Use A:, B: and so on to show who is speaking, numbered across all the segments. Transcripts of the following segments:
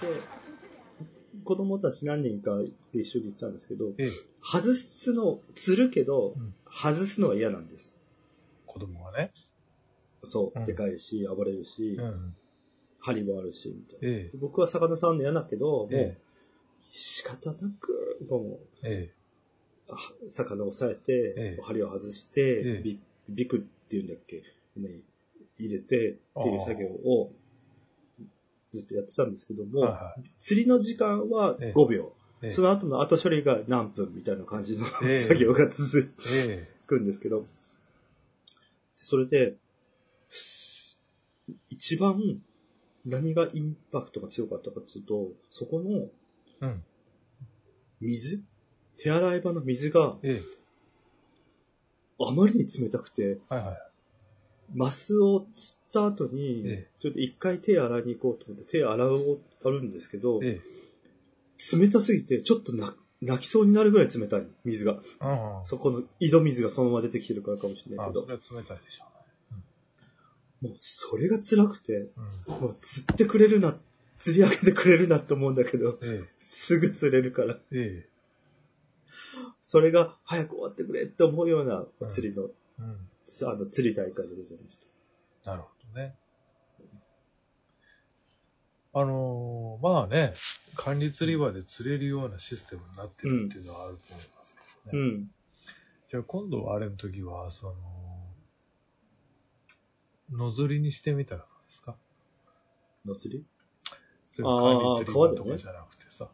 A: で、子供たち何人かで一緒に行ってたんですけど、
B: ええ。
A: 外すの、釣るけど
B: うん、
A: 外すのは嫌なんです。
B: 子供がね。
A: そう、
B: うん
A: でかいし、暴れるし、
B: うん。
A: 針もあるし、みたいな。
B: え
A: で僕は魚触るの嫌だけど、もう、
B: え。え
A: 仕方なく、もう、
B: え。え
A: あ魚を押さえて、
B: ええ。
A: 針を外して、
B: ええ。
A: ビビクっていうんだっけ、ね、入れてっていう作業をずっとやってたんですけども、
B: はいは
A: 釣りの時間は
B: ええ。
A: 5秒、
B: ええ。
A: その後の後処理が何分みたいな感じの、
B: ええ。
A: 作業が続
B: え。
A: くんですけど、それで、一番何がインパクトが強かったかっていうと、そこの
B: うん。
A: 水手洗い場の水が
B: ええ。
A: あまりに冷たくて、
B: はいはい。
A: マスを釣った後に
B: ええ、
A: ちょっと一回手洗いに行こうと思って手洗おう、あるんですけど、
B: ええ。
A: 冷たすぎてちょっとな泣きそうになるぐらい冷たい、水が。
B: うん。
A: そこの井戸水がそのまま出てきてるからかもしれない
B: あ、
A: けど、
B: それは冷たいでしょ
A: もうそれが辛くて、
B: うね。
A: もう釣ってくれるな、釣り上げてくれるなと思うんだけど、すぐ釣れるから、
B: え。え
A: それが早く終わってくれって思うような釣りの、
B: え。うん。
A: あの釣り大会でございました。
B: なるほどね。あのーまあね、管理釣り場で釣れるようなシステムになってるっていうのはあると思いますけどね。
A: うん。
B: じゃあ今度あれの時は、その、野釣りにしてみたらどうですか？
A: の釣り？
B: それ管理釣り場とかじゃなくてさ、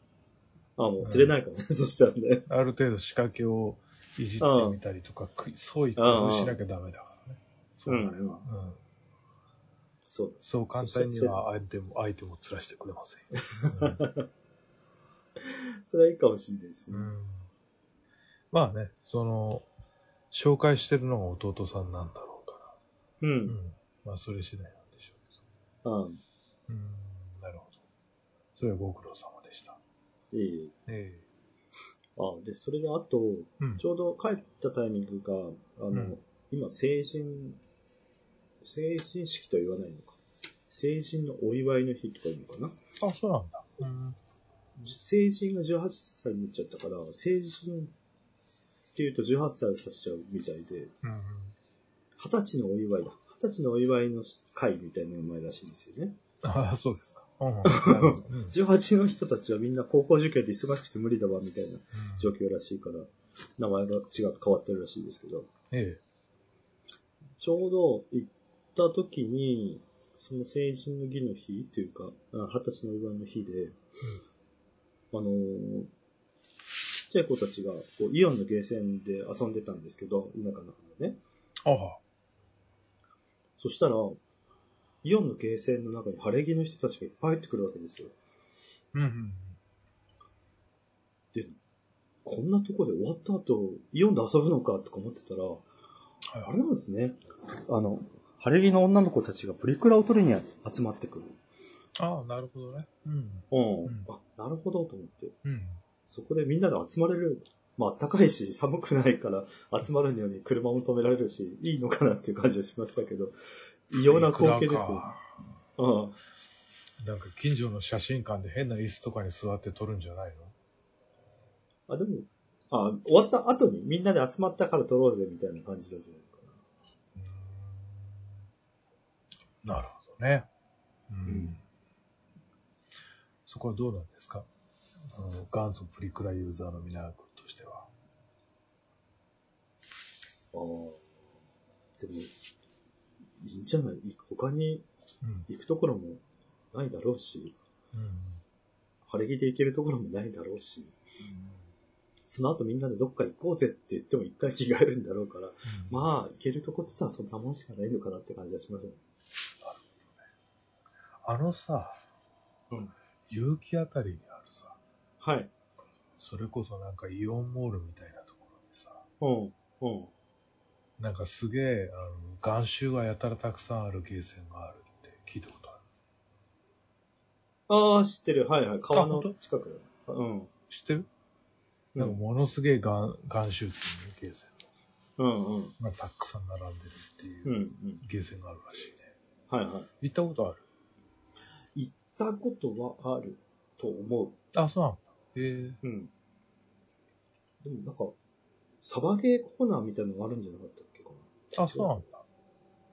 A: あ、もう釣れないからね、そしたらね。
B: ある程度仕掛けをいじってみたりとか、く創意工夫しなきゃダメだからね。そうなれば。
A: うん
B: うん
A: そう。
B: そう簡単には相手も、相手も釣らせてくれませんよ。
A: それはいいかもしれないですね。
B: うんまあね、その、紹介してるのが弟さんなんだろうか
A: う。
B: ら。うんん。まあ、それ次第なんでしょ
A: あ
B: うけど。うん。なるほど。それはご苦労様でした。
A: いい。
B: え
A: あで、それであと、
B: えうん。
A: ちょうど帰ったタイミングが、あの、
B: うん
A: 今、成人、成人式とは言わないのか。成人のお祝いの日とか言うのかな。
B: あ、そうなんだ。うん。
A: 成人が18歳になっちゃったから、成人っていうと18歳を指しちゃうみたいで、
B: うん。
A: 20歳のお祝いだ。20歳のお祝いの会みたいな名前らしいんですよね。
B: ああ、そうですか。うん。なるほどうん
A: 18の人たちはみんな高校受験で忙しくて無理だわ、みたいな状況らしいから、名前が違って変わってるらしいですけど、
B: え
A: ちょうど行った時に、その成人の儀の日というか、あ二十歳のお祝いの日で、あのーちっちゃい子たちがこうイオンのゲーセンで遊んでたんですけど、田舎のね。
B: え。ああ。
A: そしたら、イオンのゲーセンの中に晴れ着の人たちがいっぱい入ってくるわけですよ。
B: うんうん。
A: で、こんなとこで終わった後、イオンで遊ぶのかとか思ってたら、
B: はい
A: あれなんですね。あの、晴れ着の女の子たちがプリクラを撮りに集まってくる。
B: ああ、なるほどね。うん。
A: うん。
B: うん
A: あ、なるほどと思って。
B: うん。
A: そこでみんなで集まれる。まあ、暖かいし、寒くないから集まるのに車も止められるし、いいのかなっていう感じはしましたけど、異様な光景ですけど。
B: か
A: うん。
B: なんか近所の写真館で変な椅子とかに座って撮るんじゃないの？
A: あ、でも、あ、終わった後にみんなで集まったから撮ろうぜみたいな感じだじゃないかな。
B: なるほどね。うん。
A: ん
B: そこはどうなんですか？あの元祖プリクラユーザーの皆君としては。
A: ああ。でも、じゃないい他に
B: うん。
A: 行くところもないだろうし、
B: うん。
A: 晴れ着で行けるところもないだろうし、その後みんなでどっか行こうぜって言っても一回着替えるんだろうから、まあ、行けるとこって言ったらそんなもんしかないのかなって感じがしますね。
B: あのさ、
A: うん
B: 結城あたりにあるさ、
A: はい。
B: それこそなんかイオンモールみたいなところにさ、
A: うん。うん。
B: なんかすげえ、あの、眼臭がやたらたくさんあるゲーセンがあるって聞いたことある。
A: ああ、知ってる。はいはい。川の近くだ。うん。
B: 知ってる？なんかものすげえガン、ガンシューティングゲーセン
A: うんうん。
B: がたくさん並んでるっていう
A: うんうん。
B: ゲーセンがあるらしいね。
A: はいはい。
B: 行ったことある？
A: 行ったことはあると思
B: あ、そうなんだ。へえ。
A: う。うん。でもなんか、サバゲーコーナーみたいなのがあるんじゃなかった。
B: あ、そうなんだ。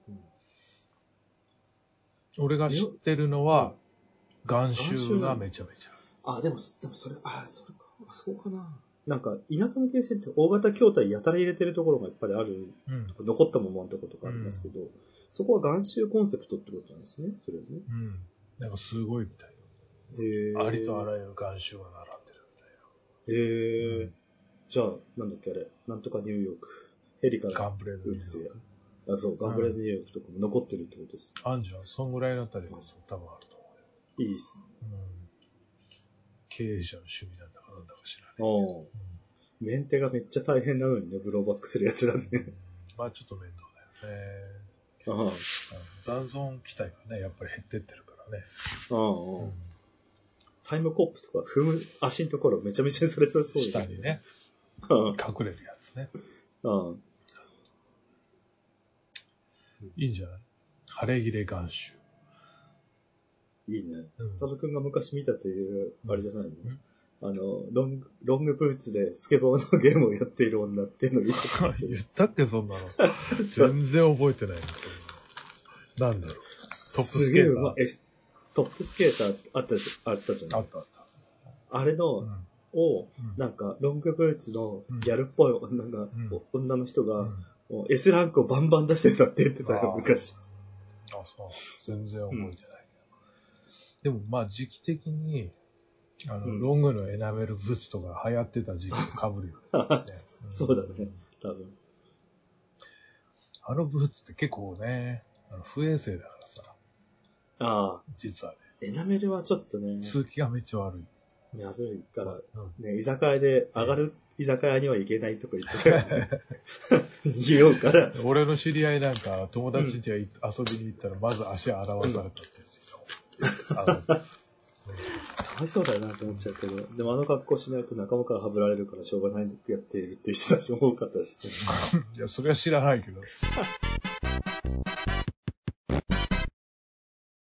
A: うん
B: 俺が知ってるのは、ガンシューがめちゃめちゃ。
A: あ、でも、でもそれ、あ、それか、あ、そうかな。なんか、田舎のゲーセンって大型筐体やたら入れてるところがやっぱりある、
B: うん。
A: 残ったままのところとかありますけど、そこは眼臭コンセプトってことなんですね、それね。
B: うん。なんかすごいみたい
A: へ
B: よ。ありとあ
A: る。
B: らゆるガンシューが並んでるみたい
A: へえ、
B: うん
A: じゃあ、なんだっけあれ、なんとかニューヨーク。ヘリか
B: な。ガ
A: ら
B: ンブレード
A: 打つや。あ、そう、ガンブレーズニューヨークとかも残ってるってことです。
B: あんじゃん。そんぐらいだったら多分あると思うよ。
A: いいっすね。
B: うん。経営者の趣味なんだかなんだか知らない。
A: おメンテがめっちゃ大変なのにね、ブローバックするやつらね。
B: まあちょっと面倒だよね。
A: あ
B: 残存機体がね、やっぱり減ってってるからね。
A: ああ、
B: うん
A: タイムコップとか踏む足のところめちゃめちゃそれそうです
B: 下にね、
A: うん
B: 隠れるやつね。
A: うん。
B: いいんじゃない？晴れ切れ眼臭。
A: いいね。
B: うん
A: タト君が昔見たという、あれじゃないの、
B: ん
A: あの、ロング、ロングブーツでスケボーのゲームをやっている女っていうのを言ってたんですよ
B: 言ったっけ、そんなの。全然覚えてないんですよ。なんだろう？トップスケーター
A: えトップスケーターあったじゃん、あったじゃん。あ
B: あったあった。
A: れの、
B: うん
A: を、
B: うん
A: なんか、ロングブーツのギャルっぽい女が、
B: ん
A: 女の人が、
B: うん
A: もう S ランクをバンバン出してたって言ってたよ、昔。
B: あ、そう。全然覚えてないけど。でも、まあ、時期的に、あの、
A: うん
B: ロングのエナメルブーツとか流行ってた時期と被るよね。ん
A: そうだね。多分。
B: あのブーツって結構ね、あの不衛生だからさ、
A: ああ、
B: 実はね、
A: エナメルはちょっとね、
B: 通気がめっちゃ悪い。
A: まずいから、
B: うん
A: ね、居酒屋で上がる居酒屋には行けないとか言ってた。逃げようから。
B: 俺の知り合いなんか、友達ん家遊びに行ったら、まず足洗わされたってやつ
A: かわいそうだよなと思っちゃうけど、でもあの格好しないと仲間からはぶられるからしょうがないやっているっていう人たちも多かったし。
B: いや、それは知らないけど。